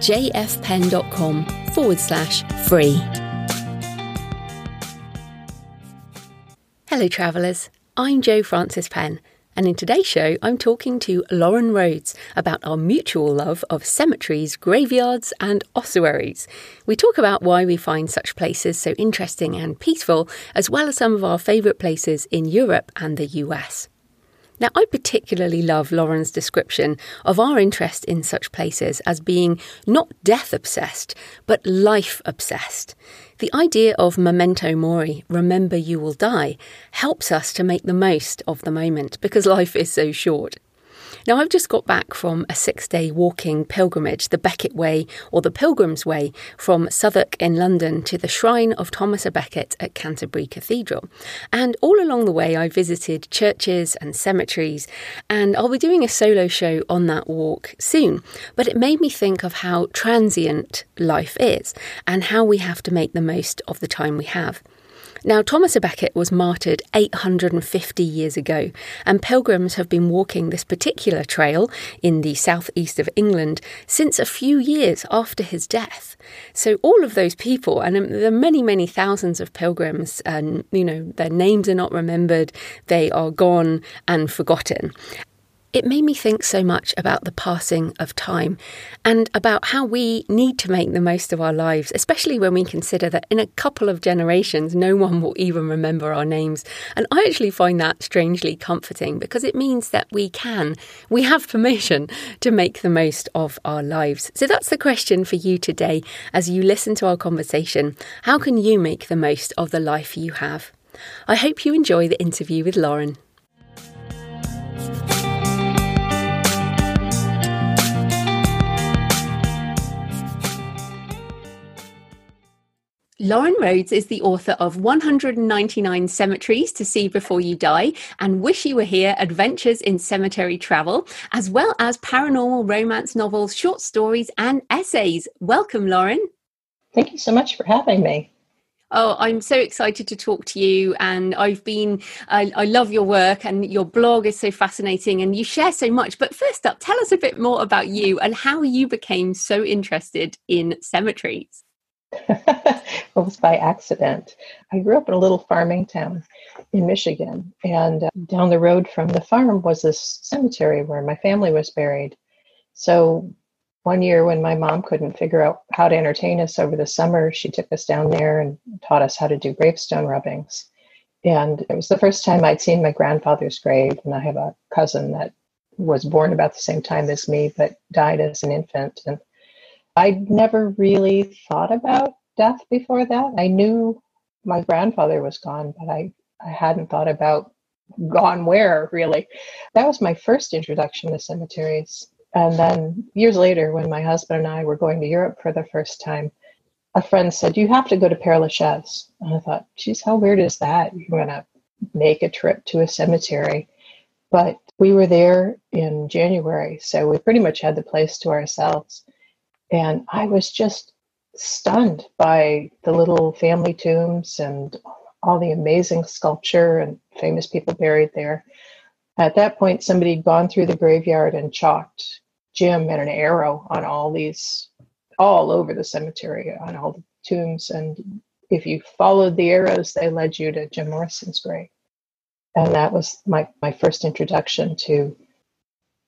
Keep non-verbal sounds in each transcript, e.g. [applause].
jfpenn.com forward slash free. Hello, travellers. I'm Jo Frances Penn and in today's show, I'm talking to Loren Rhoads about our mutual love of cemeteries, graveyards, and ossuaries. We talk about why we find such places so interesting and peaceful, as well as some of our favourite places in Europe and the US. Now, I particularly love Loren's description of our interest in such places as being not death obsessed, but life obsessed. The idea of memento mori, remember you will die, helps us to make the most of the moment because life is so short. Now, I've just got back from a six day walking pilgrimage, the Becket Way or the Pilgrim's Way, from Southwark in London to the shrine of Thomas à Becket at Canterbury Cathedral. And all along the way, I visited churches and cemeteries, and I'll be doing a solo show on that walk soon. But it made me think of how transient life is and how we have to make the most of the time we have. Now, Thomas à Becket was martyred 850 years ago, and pilgrims have been walking this particular trail in the southeast of England since a few years after his death. So, all of those people, and um, there are many, many thousands of pilgrims, and you know, their names are not remembered, they are gone and forgotten. It made me think so much about the passing of time and about how we need to make the most of our lives, especially when we consider that in a couple of generations, no one will even remember our names. And I actually find that strangely comforting because it means that we can, we have permission to make the most of our lives. So that's the question for you today as you listen to our conversation. How can you make the most of the life you have? I hope you enjoy the interview with Loren. Loren Rhoads is the author of 199 Cemeteries to See Before You Die and Wish You Were Here Adventures in Cemetery Travel, as well as paranormal romance novels, short stories, and essays. Welcome, Loren. Thank you so much for having me. Oh, I'm so excited to talk to you. And I've been, I, I, love your work and your blog is so fascinating and you share so much. But first up, tell us a bit more about you and how you became so interested in cemeteries. [laughs] Almost by accident. I grew up in a little farming town in Michigan, and uh, down the road from the farm was this cemetery where my family was buried. So one year, when my mom couldn't figure out how to entertain us over the summer, she took us down there and taught us how to do gravestone rubbings. And it was the first time I'd seen my grandfather's grave, and I have a cousin that was born about the same time as me, but died as an infant. And I'd never really thought about death before that. I knew my grandfather was gone, but I, I hadn't thought about gone where really. That was my first introduction to cemeteries. And then years later, when my husband and I were going to Europe for the first time, a friend said, You have to go to Père Lachaise. And I thought, geez, how weird is that? You're going to make a trip to a cemetery. But we were there in January, so we pretty much had the place to ourselves. And I was just stunned by the little family tombs and all the amazing sculpture and famous people buried there. At that point, somebody had gone through the graveyard and chalked Jim and an arrow on all these, all over the cemetery, on all the tombs. And if you followed the arrows, they led you to Jim Morrison's grave. And that was my, my first introduction to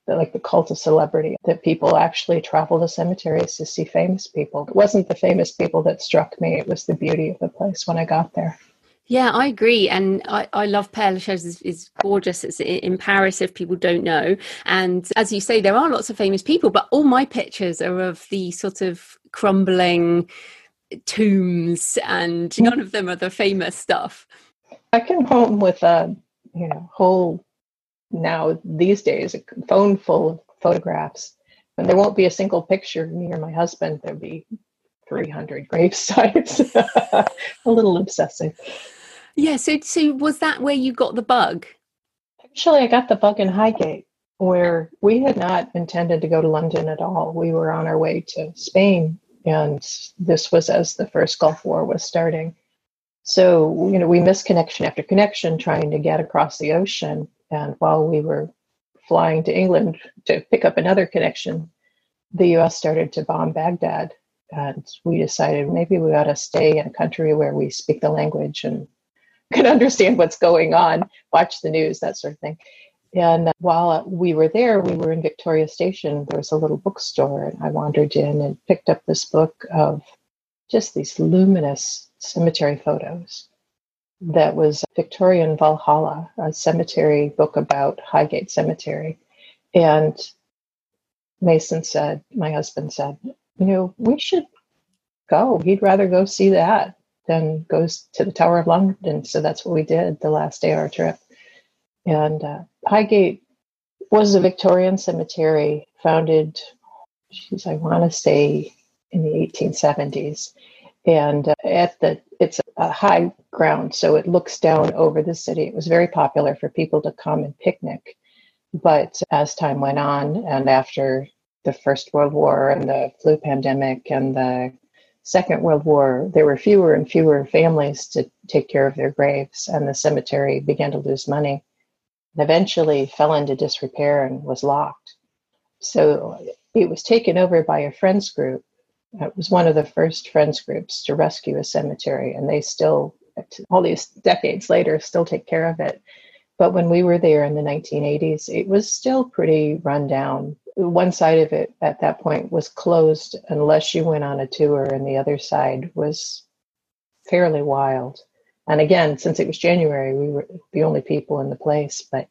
like the cult of celebrity that people actually travel to cemeteries to see famous people. It wasn't the famous people that struck me; it was the beauty of the place when I got there. Yeah, I agree, and I, I love Père Lachaise is, is gorgeous. It's in Paris if people don't know, and as you say, there are lots of famous people, but all my pictures are of the sort of crumbling tombs, and none of them are the famous stuff. I come home with a you know whole now these days a phone full of photographs and there won't be a single picture of me or my husband there'll be 300 grave sites. [laughs] a little obsessive. Yeah. So, so was that where you got the bug? Actually, I got the bug in Highgate, where we had not intended to go to London at all. We were on our way to Spain, and this was as the first Gulf War was starting. So, you know, we missed connection after connection trying to get across the ocean. And while we were flying to England to pick up another connection, the US started to bomb Baghdad. And we decided maybe we ought to stay in a country where we speak the language and [laughs] can understand what's going on, watch the news, that sort of thing. And while we were there, we were in Victoria Station. There was a little bookstore, and I wandered in and picked up this book of just these luminous cemetery photos. That was Victorian Valhalla, a cemetery book about Highgate Cemetery. And Mason said, my husband said, you know, we should go. He'd rather go see that than goes to the Tower of London. So that's what we did the last day of our trip. And uh, Highgate was a Victorian cemetery founded, geez, I want to say in the 1870s and uh, at the it's a high ground so it looks down over the city. It was very popular for people to come and picnic. But as time went on and after the first world war and the flu pandemic and the second world war there were fewer and fewer families to take care of their graves and the cemetery began to lose money. And eventually fell into disrepair and was locked. So it was taken over by a friends group it was one of the first friends groups to rescue a cemetery, and they still, all these decades later, still take care of it. But when we were there in the 1980s, it was still pretty run down. One side of it at that point was closed unless you went on a tour, and the other side was fairly wild. And again, since it was January, we were the only people in the place. But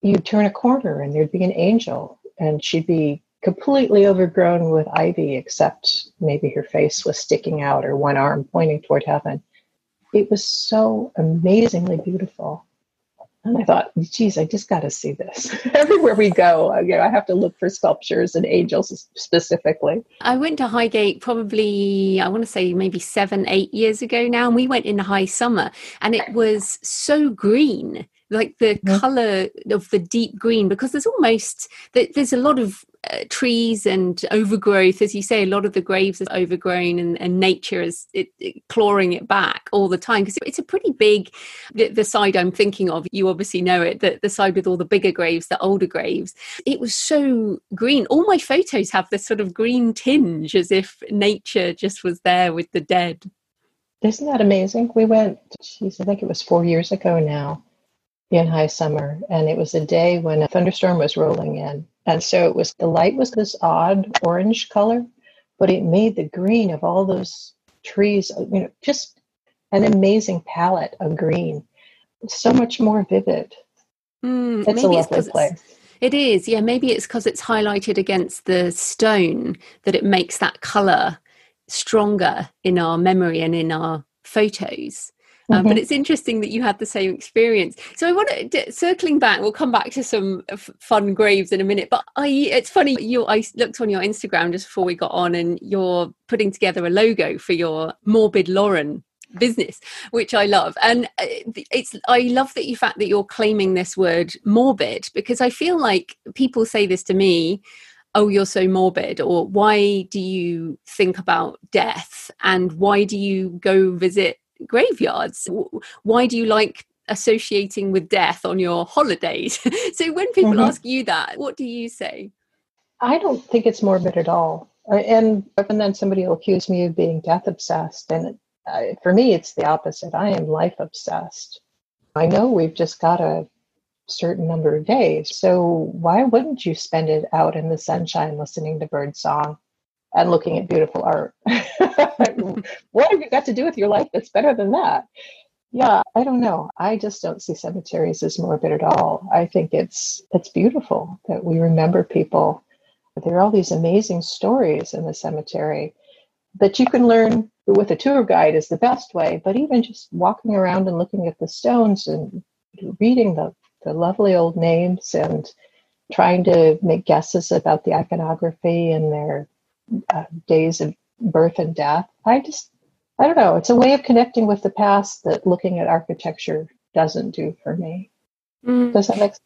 you'd turn a corner and there'd be an angel, and she'd be completely overgrown with ivy, except maybe her face was sticking out or one arm pointing toward heaven. It was so amazingly beautiful. And I thought, geez, I just got to see this. [laughs] Everywhere we go, you know, I have to look for sculptures and angels specifically. I went to Highgate probably, I want to say maybe seven, eight years ago now, and we went in high summer, and it was so green like the color of the deep green because there's almost there's a lot of uh, trees and overgrowth. As you say a lot of the graves are overgrown and, and nature is it, it, clawing it back all the time. Because it's a pretty big the, the, side i'm thinking of you obviously know it the, the side with all the bigger graves the older graves. It was so green. All my photos have this sort of green tinge as if nature just was there with the dead. Isn't that amazing? We went geez i think it was four years ago now in high summer and it was a day when a thunderstorm was rolling in. And so it was the light was this odd orange color but it made the green of all those trees you know just an amazing palette of green. So much more vivid. Mm, it's a lovely place. it is yeah maybe it's because it's highlighted against the stone that it makes that color stronger in our memory and in our photos mm-hmm. but it's interesting that you had the same experience. So I want to circling back. We'll come back to some f- fun graves in a minute. But I, it's funny. You, I looked on your Instagram just before we got on, and you're putting together a logo for your Morbid Loren business which i love and uh, it's i love that you fact that you're claiming this word morbid because i feel like people say this to me oh you're so morbid or why do you think about death and why do you go visit graveyards. Why do you like associating with death on your holidays? [laughs] so when people mm-hmm. ask you that, what do you say? I don't think it's morbid at all. And, and then somebody will accuse me of being death obsessed. And uh, for me, it's the opposite. I am life obsessed. I know we've just got a certain number of days. So why wouldn't you spend it out in the sunshine listening to bird song and looking at beautiful art. [laughs] what have you got to do with your life that's better than that? Yeah, I don't know. I just don't see cemeteries as morbid at all. I think it's it's beautiful that we remember people. There are all these amazing stories in the cemetery that you can learn with a tour guide is the best way, but even just walking around and looking at the stones and reading the, the lovely old names and trying to make guesses about the iconography and their uh, days of birth and death. I just, I don't know. It's a way of connecting with the past that looking at architecture doesn't do for me. Mm. Does that make sense?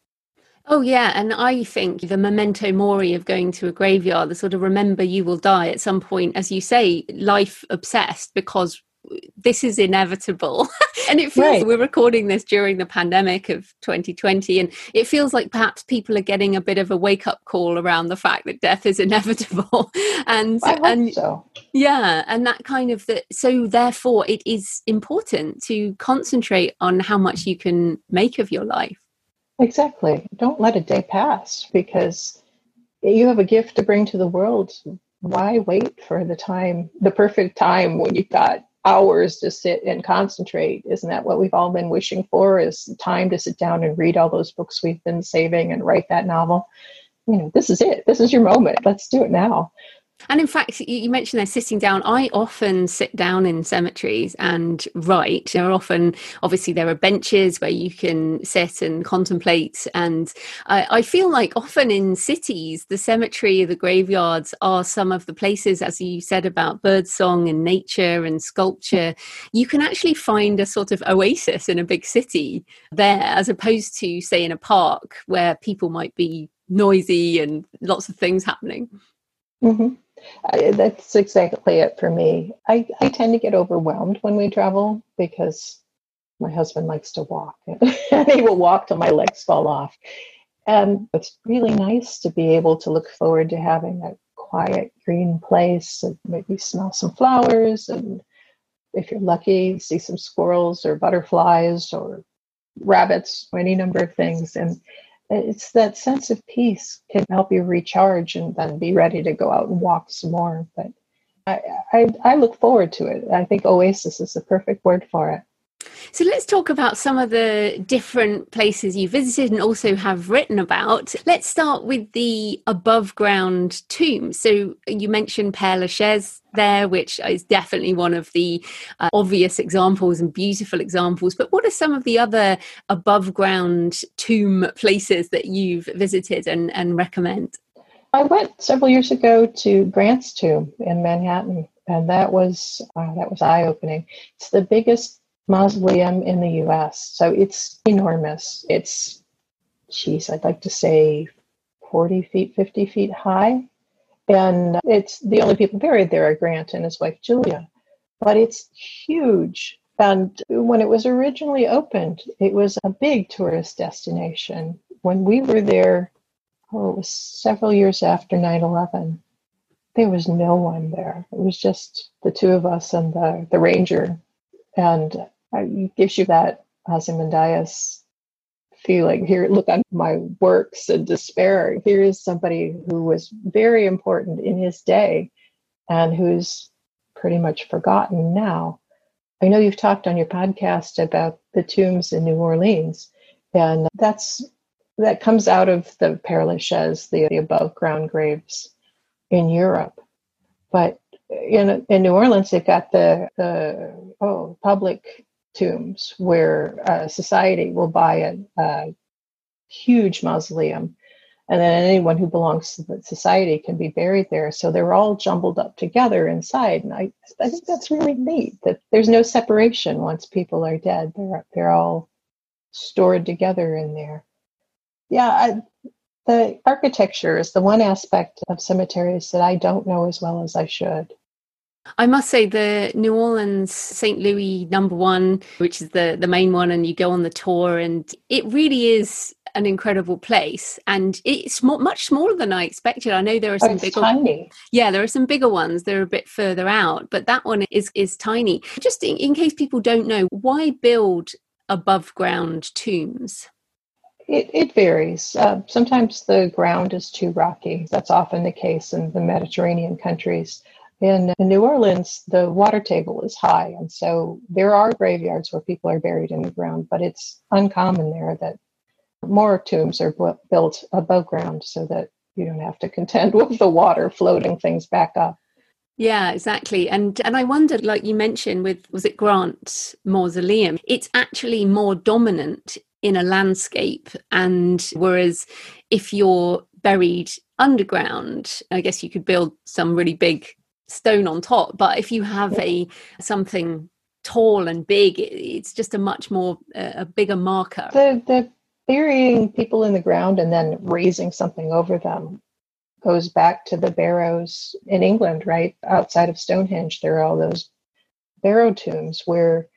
Oh, yeah. And I think the memento mori of going to a graveyard, the sort of remember you will die at some point, as you say, life obsessed, because this is inevitable. [laughs] and it feels right. we're recording this during the pandemic of 2020. And it feels like perhaps people are getting a bit of a wake up call around the fact that death is [laughs] inevitable. and, and so. yeah, and that kind of that. So, therefore, it is important to concentrate on how much you can make of your life. Exactly. Don't let a day pass because you have a gift to bring to the world. Why wait for the time, the perfect time when you've got hours to sit and concentrate. Isn't that what we've all been wishing for? Is time to sit down and read all those books we've been saving and write that novel? You know, this is it. This is your moment. Let's do it now. And in fact, you mentioned they're sitting down. I often sit down in cemeteries and write. There are often, obviously, there are benches where you can sit and contemplate. And I, I feel like often in cities, the cemetery, the graveyards are some of the places, as you said about birdsong and nature and sculpture. You can actually find a sort of oasis in a big city there, as opposed to, say, in a park where people might be noisy and lots of things happening. Mm-hmm. I, that's exactly it for me. I, I tend to get overwhelmed when we travel because my husband likes to walk [laughs] and he will walk till my legs fall off. And it's really nice to be able to look forward to having a quiet green place and maybe smell some flowers and if you're lucky, see some squirrels or butterflies or rabbits, or any number of things. And it's that sense of peace can help you recharge and then be ready to go out and walk some more. But I, I, I look forward to it. I think oasis is the perfect word for it. So let's talk about some of the different places you visited and also have written about. Let's start with the above ground tombs. So you mentioned Père Lachaise there, which is definitely one of the uh, obvious examples and beautiful examples. But what are some of the other above ground tomb places that you've visited and, and recommend? I went several years ago to Grant's tomb in Manhattan, and that was uh, that was eye opening. It's the biggest mausoleum in the US. So it's enormous. It's, geez, I'd like to say 40 feet, 50 feet high. And it's the only people buried there are Grant and his wife Julia. But it's huge. And when it was originally opened, it was a big tourist destination. When we were there, oh, it was several years after 9 11, there was no one there. It was just the two of us and the, the ranger. And it gives you that Ozymandias feeling. Here, look at my works and despair. Here is somebody who was very important in his day and who's pretty much forgotten now. I know you've talked on your podcast about the tombs in New Orleans, and that's that comes out of the Père Lachaise, the, the above ground graves in Europe. But in in New Orleans, they've got the the oh public tombs where uh, society will buy a, a, huge mausoleum and then anyone who belongs to the society can be buried there. So they're all jumbled up together inside and i, I think that's really neat that there's no separation once people are dead. They're, they're all stored together in there. Yeah I, the architecture is the one aspect of cemeteries that i don't know as well as i should I must say the New Orleans St. Louis number one, which is the, the main one, and you go on the tour, and it really is an incredible place and it's more, much smaller than I expected. I know there are some oh, bigger tiny. Yeah, there are some bigger ones. They're a bit further out, but that one is is tiny. Just in, in case people don't know, why build above ground tombs? It, it varies. Uh, sometimes the ground is too rocky. That's often the case in the Mediterranean countries. In, New Orleans, the water table is high, and so there are graveyards where people are buried in the ground, but it's uncommon there that more tombs are bu- built above ground so that you don't have to [laughs] contend with the water floating things back up. Yeah, exactly. And and I wondered, like you mentioned with was it Grant Mausoleum, it's actually more dominant in a landscape. And whereas if you're buried underground, I guess you could build some really big stone on top. But if you have a something tall and big, it's just a much more uh, a bigger marker. The the burying people in the ground and then raising something over them goes back to the barrows in England, right? Outside of Stonehenge, there are all those barrow tombs where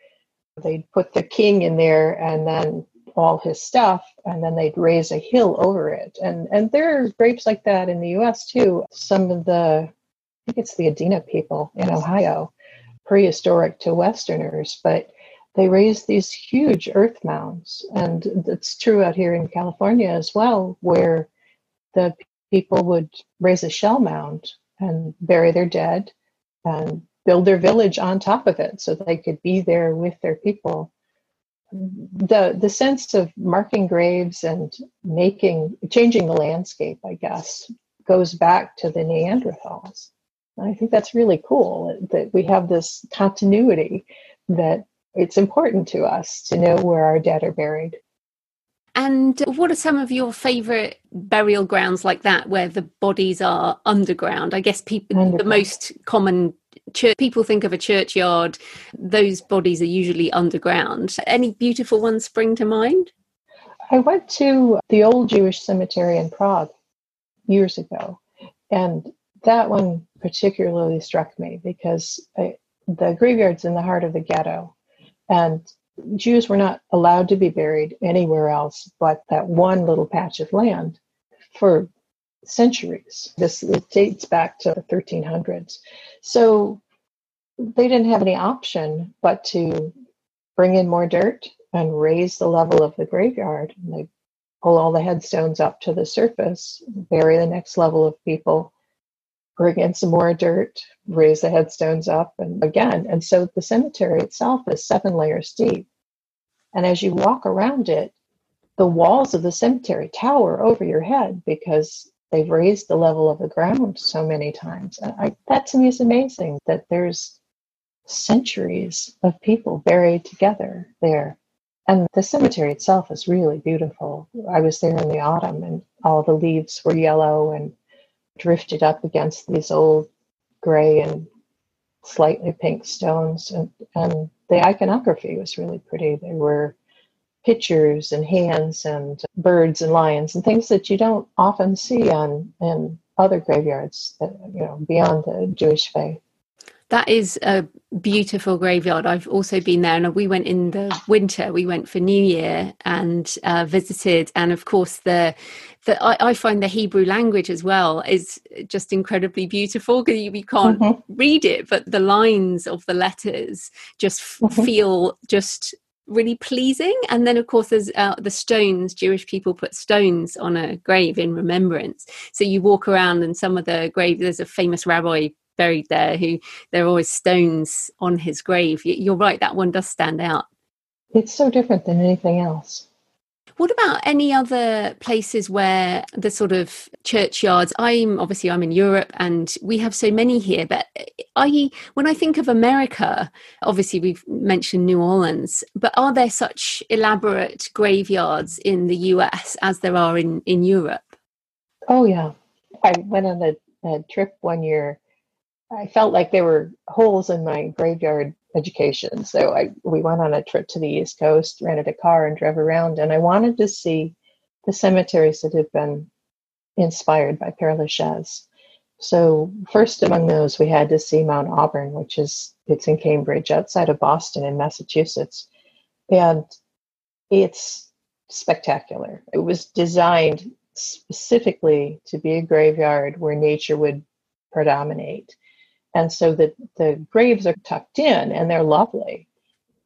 they'd put the king in there and then all his stuff, and then they'd raise a hill over it. And and there are graves like that in the US too. Some of the think it's the Adena people in Ohio, prehistoric to Westerners, but they raised these huge earth mounds. And it's true out here in California as well, where the people would raise a shell mound and bury their dead and build their village on top of it so they could be there with their people. The the sense of marking graves and making changing the landscape i guess goes back to the neanderthals. and i think that's really cool that we have this continuity that it's important to us to know where our dead are buried and what are some of your favorite burial grounds like that where the bodies are underground? I guess people the most common church, people think of a churchyard, those bodies are usually underground. Any beautiful ones spring to mind? I went to the old Jewish cemetery in Prague years ago, and that one particularly struck me because I, the graveyard's in the heart of the ghetto, and Jews were not allowed to be buried anywhere else but that one little patch of land for centuries. This dates back to the 1300s. So they didn't have any option but to bring in more dirt and raise the level of the graveyard. And they pull all the headstones up to the surface, bury the next level of people, bring in some more dirt, raise the headstones up, and again. And so the cemetery itself is seven layers deep. And as you walk around it, the walls of the cemetery tower over your head because they've raised the level of the ground so many times. I, that to me is amazing that there's centuries of people buried together there. And the cemetery itself is really beautiful. I was there in the autumn and all the leaves were yellow and drifted up against these old gray and slightly pink stones. And, and the iconography was really pretty. There were pictures and hands and birds and lions and things that you don't often see on in other graveyards that you know beyond the Jewish faith. That is a beautiful graveyard. I've also been there, and we went in the winter. We went for New Year and uh, visited, and of course, the the I, I, find the Hebrew language as well is just incredibly beautiful because you, you, can't mm-hmm. read it, but the lines of the letters just mm-hmm. feel just really pleasing. And then, of course, there's uh, the stones. Jewish people put stones on a grave in remembrance. So you walk around, and some of the graves. There's a famous rabbi buried there who there are always stones on his grave. You're right; that one does stand out. It's so different than anything else. What about any other places where the sort of churchyards? I'm obviously I'm in Europe and we have so many here, but eh, I when I think of America, obviously we've mentioned New Orleans, but are there such elaborate graveyards in the US as there are in in Europe? Oh yeah, I went on a, a trip one year. I felt like there were holes in my graveyard education. So I we went on a trip to the East Coast, rented a car, and drove around. And I wanted to see the cemeteries that had been inspired by Père Lachaise. So first among those, we had to see Mount Auburn, which is it's in Cambridge, outside of Boston in Massachusetts, and it's spectacular. It was designed specifically to be a graveyard where nature would predominate. And so the, the graves are tucked in and they're lovely,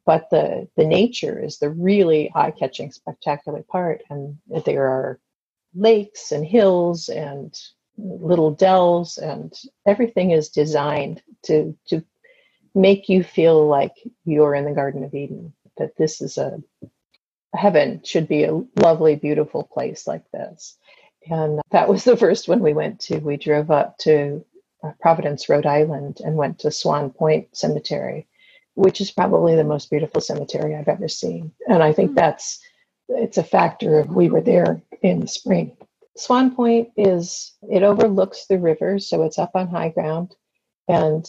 but the, the nature is the really eye catching, spectacular part. And there are lakes and hills and little dells, and everything is designed to, to make you feel like you're in the Garden of Eden, that this is a heaven should be a lovely, beautiful place like this. And that was the first one we went to. We drove up to Providence, Rhode Island, and went to Swan Point Cemetery, which is probably the most beautiful cemetery I've ever seen. And I think hmm. that's it's a factor of we were there in the spring. Swan Point is it overlooks the river, so it's up on high ground. And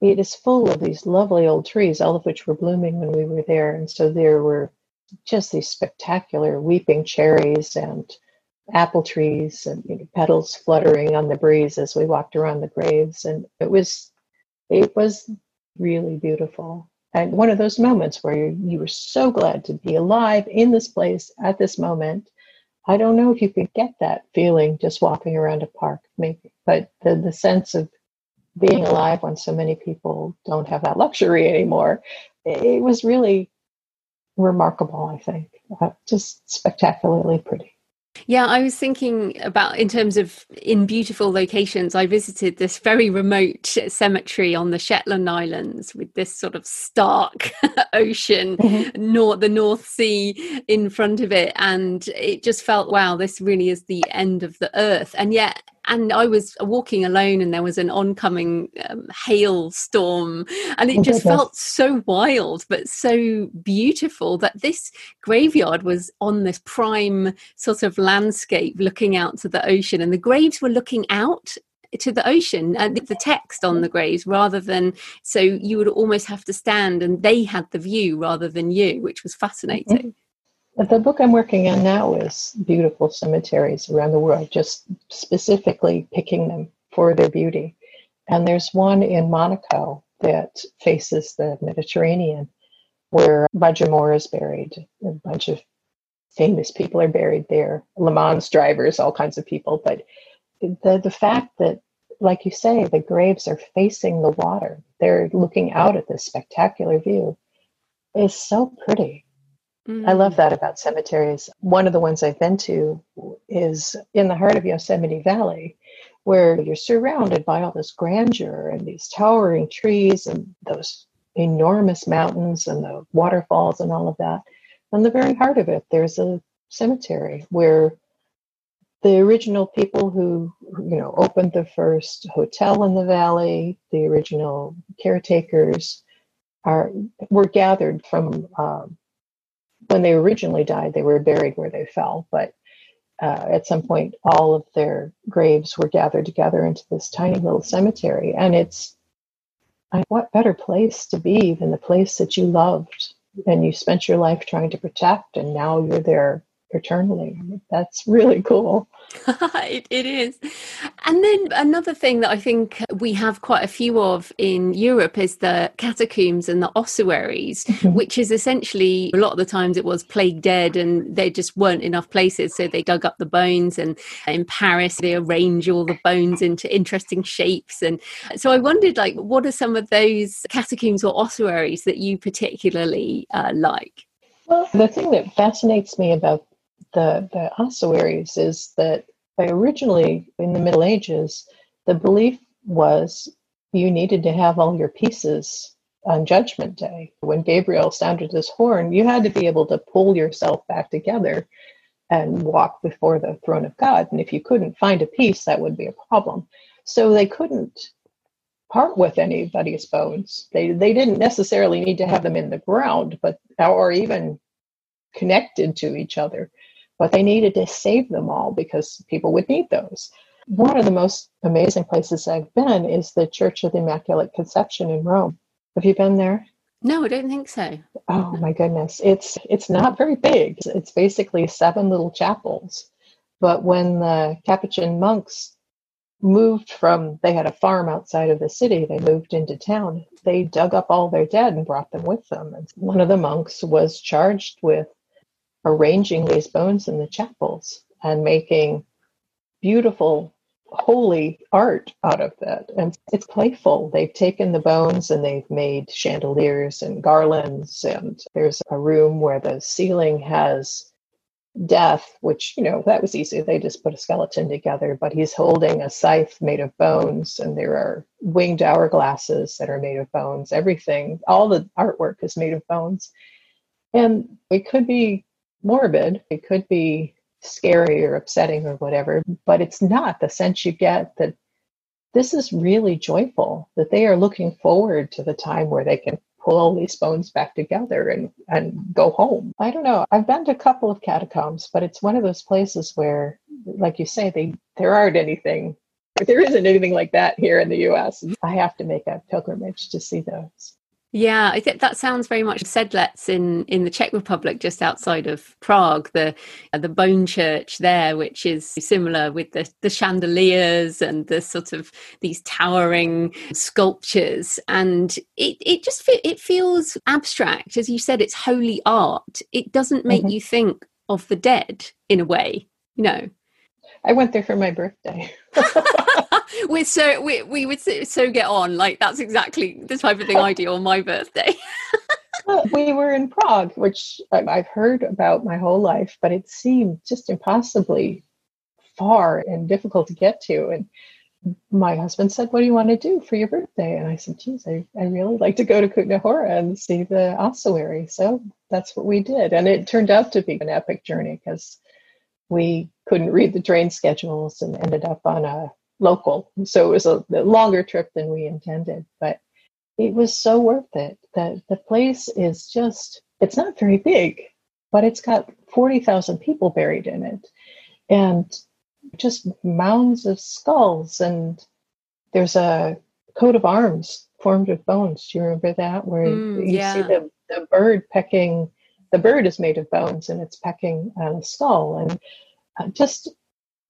it is full of these lovely old trees, all of which were blooming when we were there. And so there were just these spectacular weeping cherries and apple trees and you know, petals fluttering on the breeze as we walked around the graves. And it was, it was really beautiful. And one of those moments where you, you were so glad to be alive in this place at this moment. I don't know if you could get that feeling just walking around a park, maybe, but the, the sense of being alive when so many people don't have that luxury anymore, it was really remarkable, I think. Uh, just spectacularly pretty. Yeah, I was thinking about in terms of in beautiful locations. I visited this very remote cemetery on the Shetland Islands with this sort of stark [laughs] ocean, mm-hmm. north the North Sea in front of it, and it just felt wow, this really is the end of the earth. And yet, and I was walking alone, and there was an oncoming um, hailstorm, and it oh, just felt so wild but so beautiful that this graveyard was on this prime sort of landscape, looking out to the ocean, and the graves were looking out to the ocean and the text on the graves rather than so you would almost have to stand and they had the view rather than you which was fascinating. mm-hmm. The book I'm working on now is beautiful cemeteries around the world, just specifically picking them for their beauty. And there's one in Monaco that faces the Mediterranean where Moore is buried. A bunch of famous people are buried there, Le Mans drivers, all kinds of people. But the, the fact that, like you say, the graves are facing the water, they're looking out at this spectacular view, is so pretty. Mm-hmm. I love mm. that about cemeteries. One of the ones I've been to is in the heart of Yosemite Valley, where you're surrounded by all this grandeur and these towering trees and those enormous mountains and the waterfalls and all of that. On the very heart of it, there's a cemetery where the original people who you know opened the first hotel in the valley, the original caretakers, are were gathered from um, when they originally died, they were buried where they fell, but uh, at some point, all of their graves were gathered together into this tiny little cemetery. And it's what better place to be than the place that you loved and you spent your life trying to protect, and now you're there eternally. That's really cool. [laughs] it, it is. And then another thing that I think we have quite a few of in Europe is the catacombs and the ossuaries, mm-hmm. which is essentially a lot of the times it was plague dead and there just weren't enough places. So they dug up the bones. And in Paris, they arrange all the bones into interesting shapes. And so I wondered, like, what are some of those catacombs or ossuaries that you particularly uh, like? Well, the thing that fascinates me about the, the ossuaries is that originally in the Middle Ages, the belief was you needed to have all your pieces on Judgment Day. When Gabriel sounded his horn, you had to be able to pull yourself back together and walk before the throne of God. And if you couldn't find a piece, that would be a problem. So they couldn't part with anybody's bones. They they didn't necessarily need to have them in the ground, but or even connected to each other but they needed to save them all because people would need those. One of the most amazing places I've been is the Church of the Immaculate Conception in Rome. Have you been there? No, I don't think so. Oh my goodness. It's it's not very big. It's basically seven little chapels. But when the Capuchin monks moved from they had a farm outside of the city, they moved into town. They dug up all their dead and brought them with them. And one of the monks was charged with arranging these bones in the chapels and making beautiful holy art out of that. And it's playful. They've taken the bones and they've made chandeliers and garlands. And there's a room where the ceiling has death which you know that was easy. They just put a skeleton together but he's holding a scythe made of bones and there are winged hourglasses that are made of bones. Everything all the artwork is made of bones. And it could be morbid. It could be scary or upsetting or whatever, but it's not the sense you get that this is really joyful, that they are looking forward to the time where they can pull all these bones back together and, and go home. I don't know. I've been to a couple of catacombs, but it's one of those places where, like you say, they there aren't anything there isn't anything like that here in the US. I have to make a pilgrimage to see those. Yeah, I think that sounds very much Sedlec in in the Czech Republic, just outside of Prague. The uh, the bone church there, which is similar with the the chandeliers and the sort of these towering sculptures, and it it just fe- it feels abstract, as you said. It's holy art. It doesn't make mm-hmm. you think of the dead in a way, you know. I went there for my birthday. [laughs] we're so we we would so get on. Like that's exactly the type of thing I do on my birthday. [laughs] we were in Prague, which I've heard about my whole life, but it seemed just impossibly far and difficult to get to. And my husband said, What do you want to do for your birthday? And I said, Geez, I, I really like to go to Kutna Hora and see the ossuary. So that's what we did. And it turned out to be an epic journey because we couldn't read the train schedules and ended up on a local. So it was a, a longer trip than we intended, but it was so worth it. The, the place is just, it's not very big, but it's got 40,000 people buried in it. And just mounds of skulls. And there's a coat of arms formed of bones. Do you remember that? Where mm, you yeah. see the, the bird pecking, the bird is made of bones and it's pecking on a skull. And just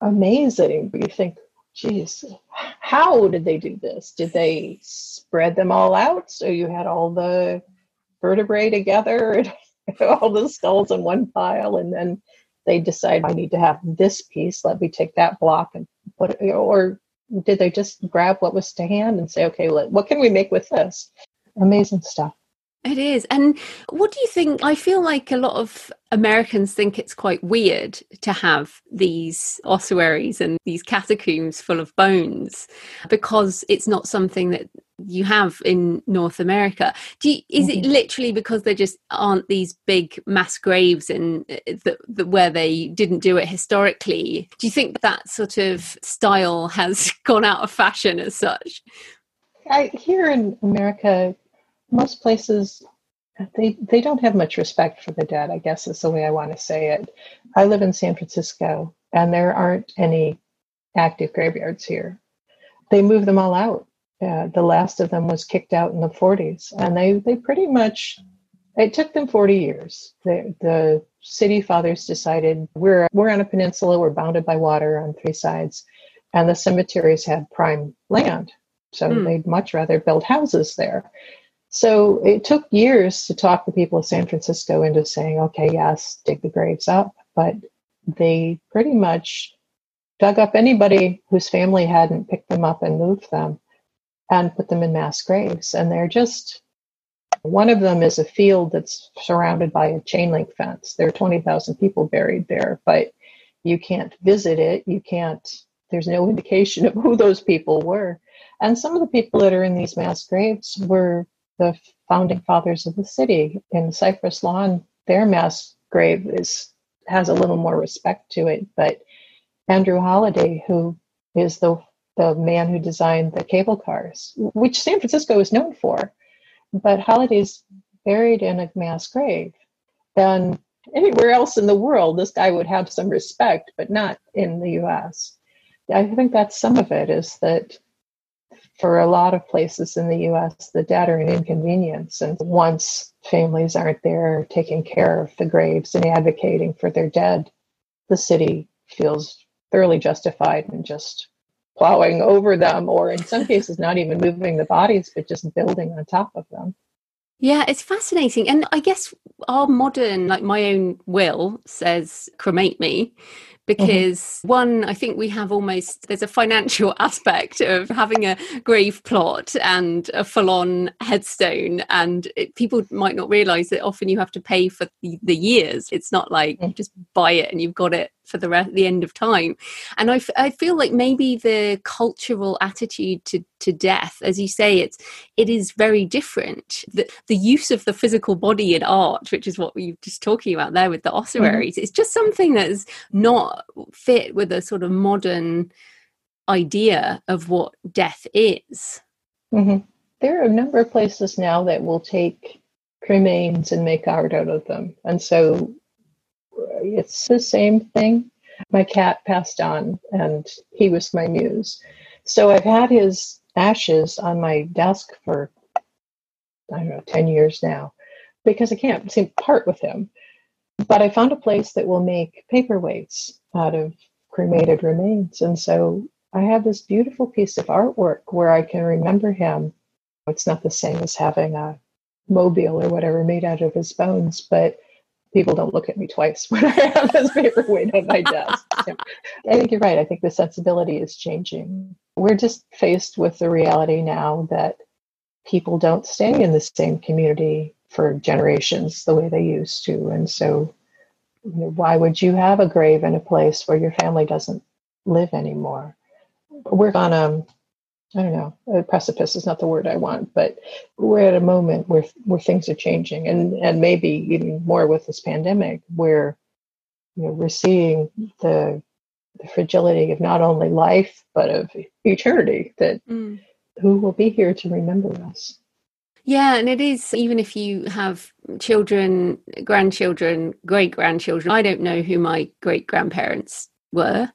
amazing. You think, geez, how did they do this? Did they spread them all out so you had all the vertebrae together and [laughs] all the skulls in one pile, and then they decide I need to have this piece. Let me take that block and put it, or did they just grab what was to hand and say, okay, what can we make with this? Amazing stuff. It is. And what do you think? I feel like a lot of Americans think it's quite weird to have these ossuaries and these catacombs full of bones because it's not something that you have in North America. Do you, is mm-hmm. it literally because there just aren't these big mass graves in uh, the, the, where they didn't do it historically? Do you think that sort of style has [laughs] gone out of fashion as such? I, here in America, most places they they don't have much respect for the dead i guess is the way i want to say it. I live in san francisco and there aren't any active graveyards here. They moved them all out. Uh, the last of them was kicked out in the 40s and they they pretty much it took them 40 years. The, the city fathers decided we're we're on a peninsula we're bounded by water on three sides and the cemeteries had prime land so mm. they'd much rather build houses there so it took years to talk the people of San Francisco into saying, okay, yes, dig the graves up. But they pretty much dug up anybody whose family hadn't picked them up and moved them and put them in mass graves. And they're just, one of them is a field that's surrounded by a chain link fence. There are 20,000 people buried there, but you can't visit it. You can't, there's no [laughs] indication of who those people were. And some of the people that are in these mass graves were the founding fathers of the city. In Cypress Lawn, their mass grave is has a little more respect to it. But Andrew Hallidie, who is the the man who designed the cable cars, which San Francisco is known for, but Hallidie's buried in a mass grave. And anywhere else in the world, this guy would have some respect, but not in the US. I think that's some of it is that for a lot of places in the US, the dead are an inconvenience. And once families aren't there taking care of the graves and advocating for their dead, the city feels thoroughly justified in just plowing over them, or in some cases, not even moving the bodies, but just building on top of them. Yeah, it's fascinating. And I guess our modern, like my own will says, cremate me. Mm-hmm. because mm-hmm. one i think we have almost there's a financial [laughs] aspect of having a grave plot and a full-on headstone and it, people might not realize that often you have to pay for the, the years it's not like mm-hmm. you just buy it and you've got it for the re- the end of time and I, f- I feel like maybe the cultural attitude to to death as you say it's it is very different the, the use of the physical body in art which is what we were just talking about there with the ossuaries mm-hmm. it's just something that is not fit with a sort of modern idea of what death is mm-hmm. there are a number of places now that will take cremains and make art out of them and so it's the same thing. My cat passed on, and he was my muse. So I've had his ashes on my desk for, I don't know, 10 years now because I can't seem to part with him. But I found a place that will make paperweights out of cremated remains. And so I have this beautiful piece of artwork where I can remember him. It's not the same as having a mobile or whatever made out of his bones, but people don't look at me twice [laughs] when I have this paperweight on my desk. So I think you're right. I think the sensibility is changing. We're just faced with the reality now that people don't stay in the same community for generations the way they used to. And so, you know, why would you have a grave in a place where your family doesn't live anymore? We're on a, I don't know, a precipice is not the word I want, but we're at a moment where where things are changing, and and maybe even more with this pandemic, where you know we're seeing the the fragility of not only life but of eternity. That mm. who will be here to remember us. Yeah, and it is even if you have children, grandchildren, great grandchildren. I don't know who my great grandparents were.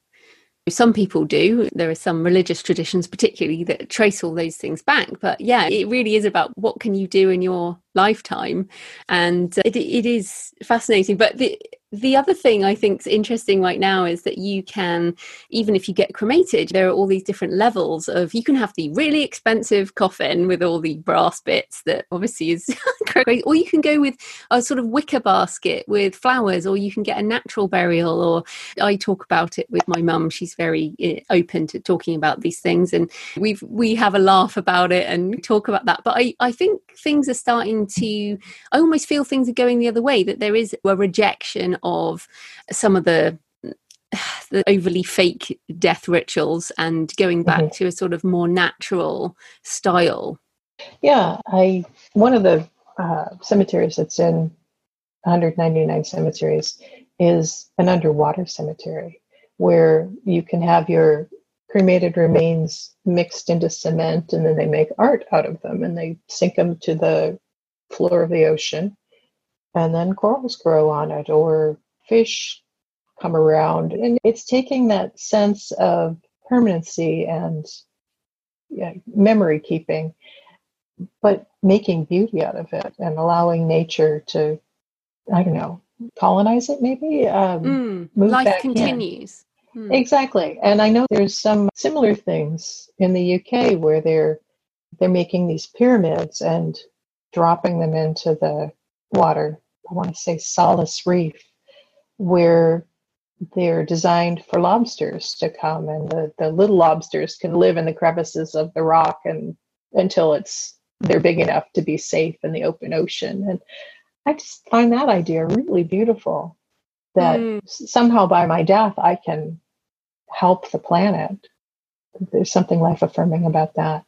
Some people do. There are some religious traditions, particularly, that trace all those things back. But yeah, it really is about what can you do in your lifetime, and it, it is fascinating. But the the other thing I think is interesting right now is that you can, even if you get cremated, there are all these different levels of you can have the really expensive coffin with all the brass bits that obviously is [laughs] great, or you can go with a sort of wicker basket with flowers, or you can get a natural burial. Or I talk about it with my mum; she's very eh, open to talking about these things, and we've we have a laugh about it and talk about that. But I I think things are starting to. I almost feel things are going the other way. That there is a rejection of some of the [sighs] the overly fake death rituals and going back mm-hmm. to a sort of more natural style. Yeah, I one of the uh, cemeteries that's in 199 cemeteries is an underwater cemetery where you can have your cremated remains mixed into cement and then they make art out of them and they sink them to the floor of the ocean and then corals grow on it or fish come around. And it's taking that sense of permanency and yeah, memory keeping but making beauty out of it and allowing nature to i don't know colonize it maybe um, mm, life continues. Hmm. exactly. And i know there's some similar things in the uk where they're they're making these pyramids and dropping them into the water i want to say solace reef where they're designed for lobsters to come and the, the little lobsters can live in the crevices of the rock and until it's they're big enough to be safe in the open ocean. And i just find that idea really beautiful that mm. somehow by my death i can help the planet. There's something life affirming about that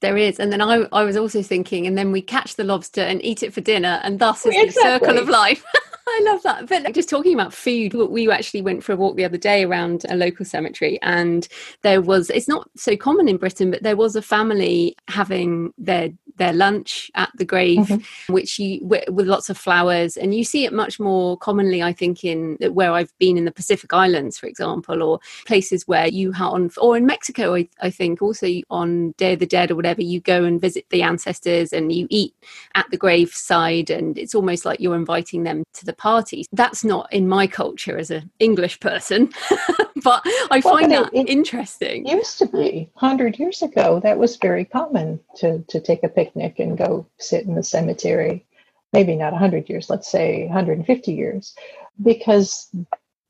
there is. And then I, I was also thinking, and then we catch the lobster and eat it for dinner, and thus is exactly. the circle of life. [laughs] I love that. But just talking about food, we actually went for a walk the other day around a local cemetery, and there was, it's not so common in Britain, but there was a family having their their lunch at the grave, mm-hmm. which you with, with lots of flowers, and you see it much more commonly, I think, in where I've been in the Pacific Islands, for example, or places where you have on, or in Mexico, I, I think, also on Day of the Dead or whatever, you go and visit the ancestors and you eat at the graveside, and it's almost like you're inviting them to the party. That's not in my culture as an English person, [laughs] but I well, find that it, it interesting. Used to be hundred years ago, that was very common to to take a picnic and go sit in the cemetery. Maybe not hundred years, let's say 150 years, because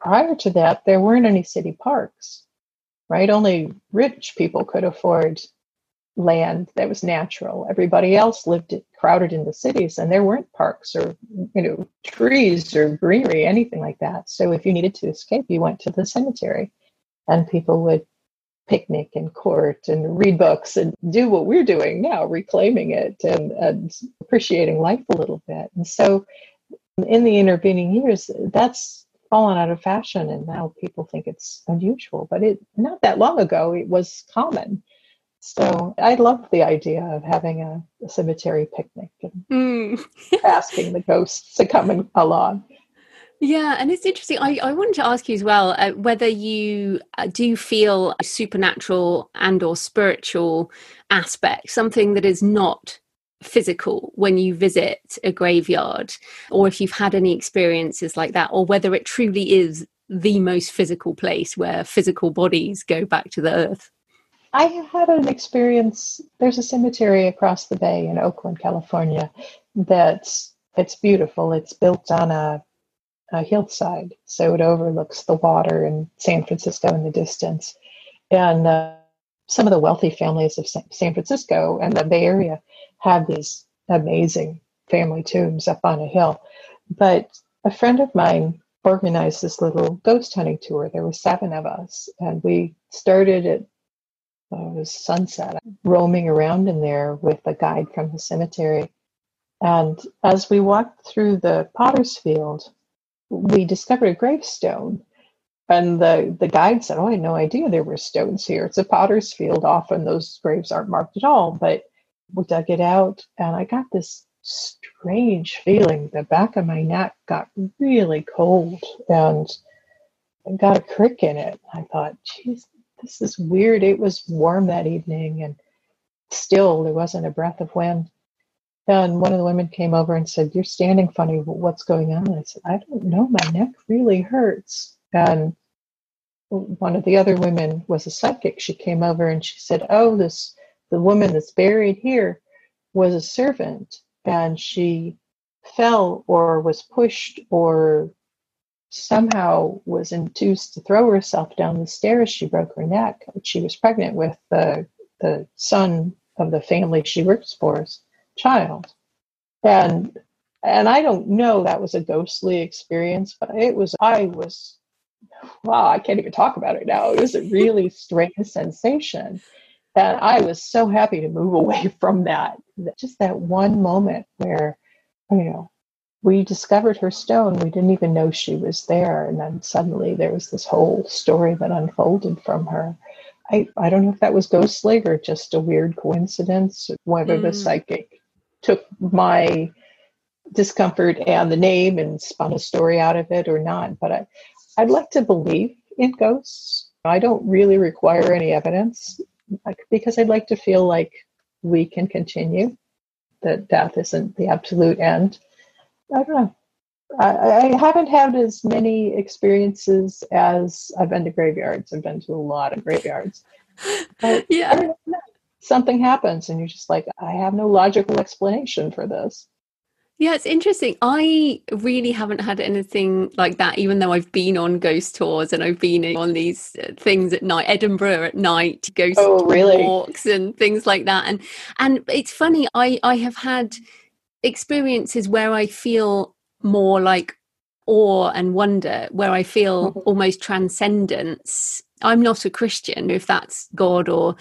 prior to that there weren't any city parks, right? Only rich people could afford land that was natural. Everybody else lived crowded in the cities, and there weren't parks or you know trees or greenery, anything like that. So if you needed to escape, you went to the cemetery, and people would picnic and court and read books and do what we're doing now, reclaiming it and, and appreciating life a little bit. And so, in the intervening years, that's fallen out of fashion, and now people think it's unusual. But it not that long ago, it was common so I love the idea of having a, a cemetery picnic and mm. [laughs] asking the ghosts to come along. Yeah, and it's interesting. I, I wanted to ask you as well uh, whether you uh, do feel supernatural and or spiritual aspect, something that is not physical when you visit a graveyard, or if you've had any experiences like that, or whether it truly is the most physical place where physical bodies go back to the earth. I had an experience. There's a cemetery across the bay in Oakland, California, that's it's beautiful. It's built on a, a hillside, so it overlooks the water and San Francisco in the distance. And uh, some of the wealthy families of San Francisco and the Bay Area have these amazing family tombs up on a hill. But a friend of mine organized this little ghost hunting tour. There were seven of us, and we started at uh, it was sunset, roaming around in there with a guide from the cemetery. And as we walked through the potter's field, we discovered a gravestone. And the, the guide said, Oh, I had no idea there were stones here. It's a potter's field. Often those graves aren't marked at all. But we dug it out, and I got this strange feeling. The back of my neck got really cold and I got a crick in it. I thought, geez, this is weird. It was warm that evening and still there wasn't a breath of wind. And one of the women came over and said, You're standing funny. What's going on? I said, I don't know. My neck really hurts. And one of the other women was a psychic. She came over and she said, Oh, this the woman that's buried here was a servant and she fell or was pushed or somehow was induced to throw herself down the stairs. She broke her neck. She was pregnant with the, the son of the family she works for's child. And and I don't know that was a ghostly experience, but it was I was wow, I can't even talk about it now. It was a really [laughs] strange sensation. And I was so happy to move [laughs] away from that. Just that one moment where, you know, we discovered her stone. We didn't even know she was there. And then suddenly there was this whole story that unfolded from her. I, I don't know if that was ghostly or just a weird coincidence, whether mm. the psychic took my discomfort and the name and spun a story out of it or not. But I, I'd like to believe in ghosts. I don't really require any evidence because I'd like to feel like we can continue, that death isn't the absolute end. I don't know. I, I, haven't had as many experiences as I've been to graveyards. I've been to a lot of graveyards. But [laughs] yeah. Something happens, and you're just like, I have no logical explanation for this. Yeah, it's interesting. I really haven't had anything like that, even though I've been on ghost tours and I've been on these uh, things at night, Edinburgh at night, ghost oh, really? walks and things like that. And and it's funny, I I have had experiences where I feel more like awe and wonder, where I feel mm-hmm. almost transcendence I'm not a Christian, if that's God or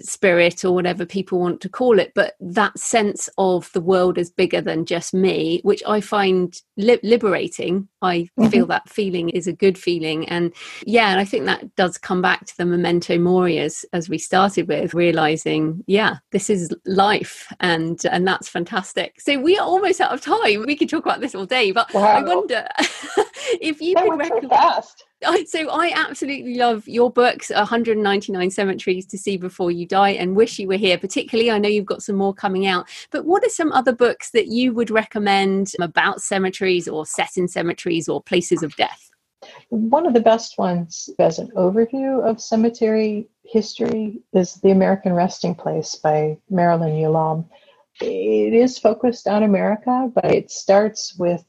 spirit or whatever people want to call it, but that sense of the world is bigger than just me, which I find li- liberating. I mm-hmm. feel that feeling is a good feeling. And yeah, and I think that does come back to the memento mori as, as we started with, realizing, yeah, this is life and and that's fantastic. So we are almost out of time. We could talk about this all day, but wow. I wonder [laughs] if you that could recommend. So I, so I absolutely love your books, 199 Cemeteries to See Before You Die, and wish you were here. Particularly, I know you've got some more coming out. But what are some other books that you would recommend about cemeteries or set in cemeteries or places of death? One of the best ones as an overview of cemetery history is The American Resting Place by Marilyn Yalom. It is focused on America, but it starts with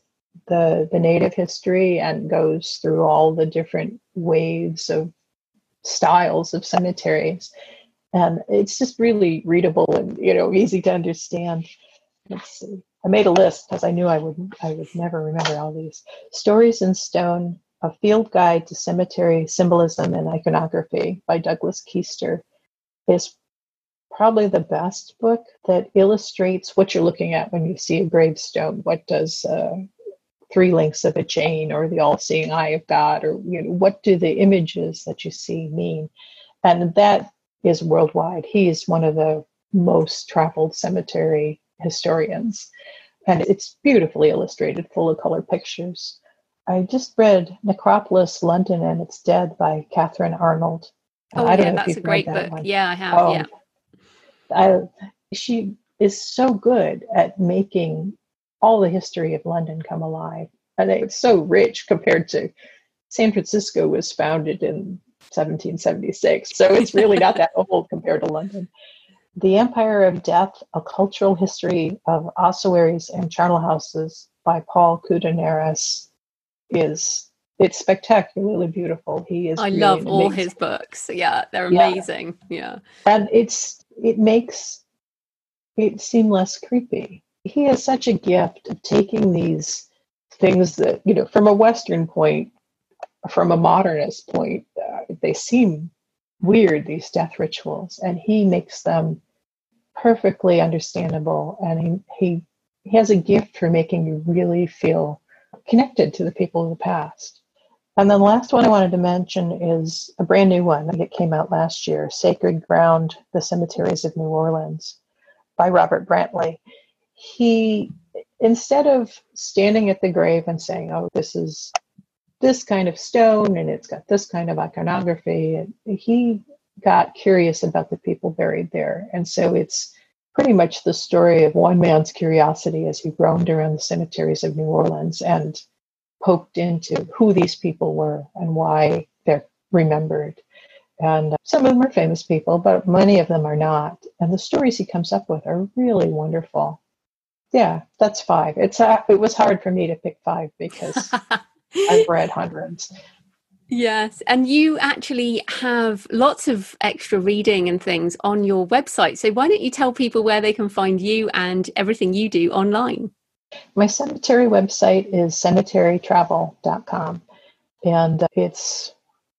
the the native history and goes through all the different waves of styles of cemeteries. And it's just really readable and you know easy to understand. Let's see. I made a list because i knew i would i would never remember all these. Stories in stone a field guide to cemetery symbolism and iconography by douglas keister is probably the best book that illustrates what you're looking at when you see a gravestone. What does uh, three links of a chain or the all-seeing eye of God or you know what do the images that you see mean and that is worldwide he is one of the most traveled cemetery historians and it's beautifully illustrated full of color pictures I just read Necropolis, London, and It's Dead by Catherine Arnold. Oh, I don't yeah, know that's a great book. One. Yeah, I have. Oh, yeah. I, she is so good at making all the history of London come alive. And it's so rich compared to San Francisco was founded in 1776. So it's really not that [laughs] old compared to London. The Empire of Death, A Cultural History of Ossuaries and Charnel Houses by Paul Koudounaris is it's spectacularly beautiful. He is I really love all his books. Yeah, they're amazing. Yeah. yeah. And it's it makes it seem less creepy. He has such a gift of taking these things that, you know, from a Western point, from a modernist point, uh, they seem weird, these death rituals, and he makes them perfectly understandable. And he, he, he has a gift for making you really feel connected to the people of the past. And then the last one I wanted to mention is a brand new one that came out last year, Sacred Ground, The Cemeteries of New Orleans by Robert Brantley. He, instead of standing at the grave and saying, oh, this is this kind of stone and it's got this kind of iconography, he got curious about the people buried there. And so it's pretty much the story of one man's curiosity as he roamed around the cemeteries of New Orleans and poked into who these people were and why they're remembered. And uh, some of them are famous people, but many of them are not. And the stories he comes up with are really wonderful. Yeah, that's five. It's uh, it was hard for me to pick five because I've [laughs] read hundreds. Yes, and you actually have lots of extra reading and things on your website. So why don't you tell people where they can find you and everything you do online? My cemetery website is cemeterytravel.com. And it's,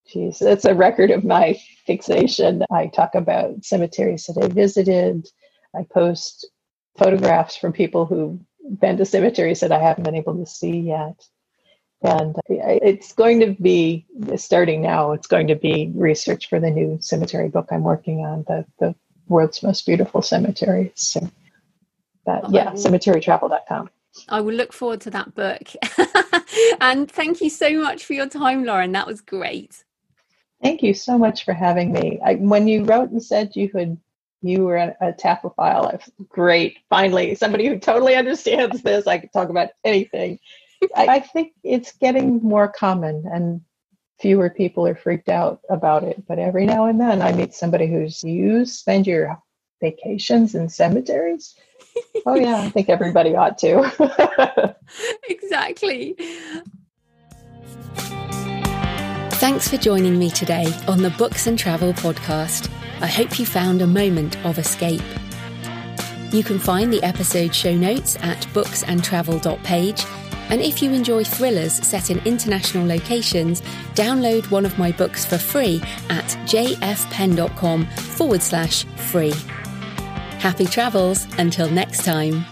geez, it's a record of my fixation. I talk about cemeteries that I visited. I post photographs from people who've been to cemeteries that I haven't been able to see yet. And it's going to be starting now. It's going to be research for the new cemetery book I'm working on, the the world's most beautiful cemeteries. So that oh, yeah, cemeterytravel.com. I will look forward to that book. [laughs] and thank you so much for your time, Loren. That was great. Thank you so much for having me. I, when you wrote and said you could, you were a, a taphophile, I, great. Finally, somebody who totally understands this. I could talk about anything. I, I think it's getting more common, and fewer people are freaked out about it. But every now and then, I meet somebody who's you spend your vacations in cemeteries [laughs] oh, yeah, I think everybody ought to. [laughs] exactly. Thanks for joining me today on the Books and Travel podcast. I hope you found a moment of escape. You can find the episode show notes at booksandtravel.page. And if you enjoy thrillers set in international locations, download one of my books for free at jfpenn.com forward slash free. Happy travels until next time.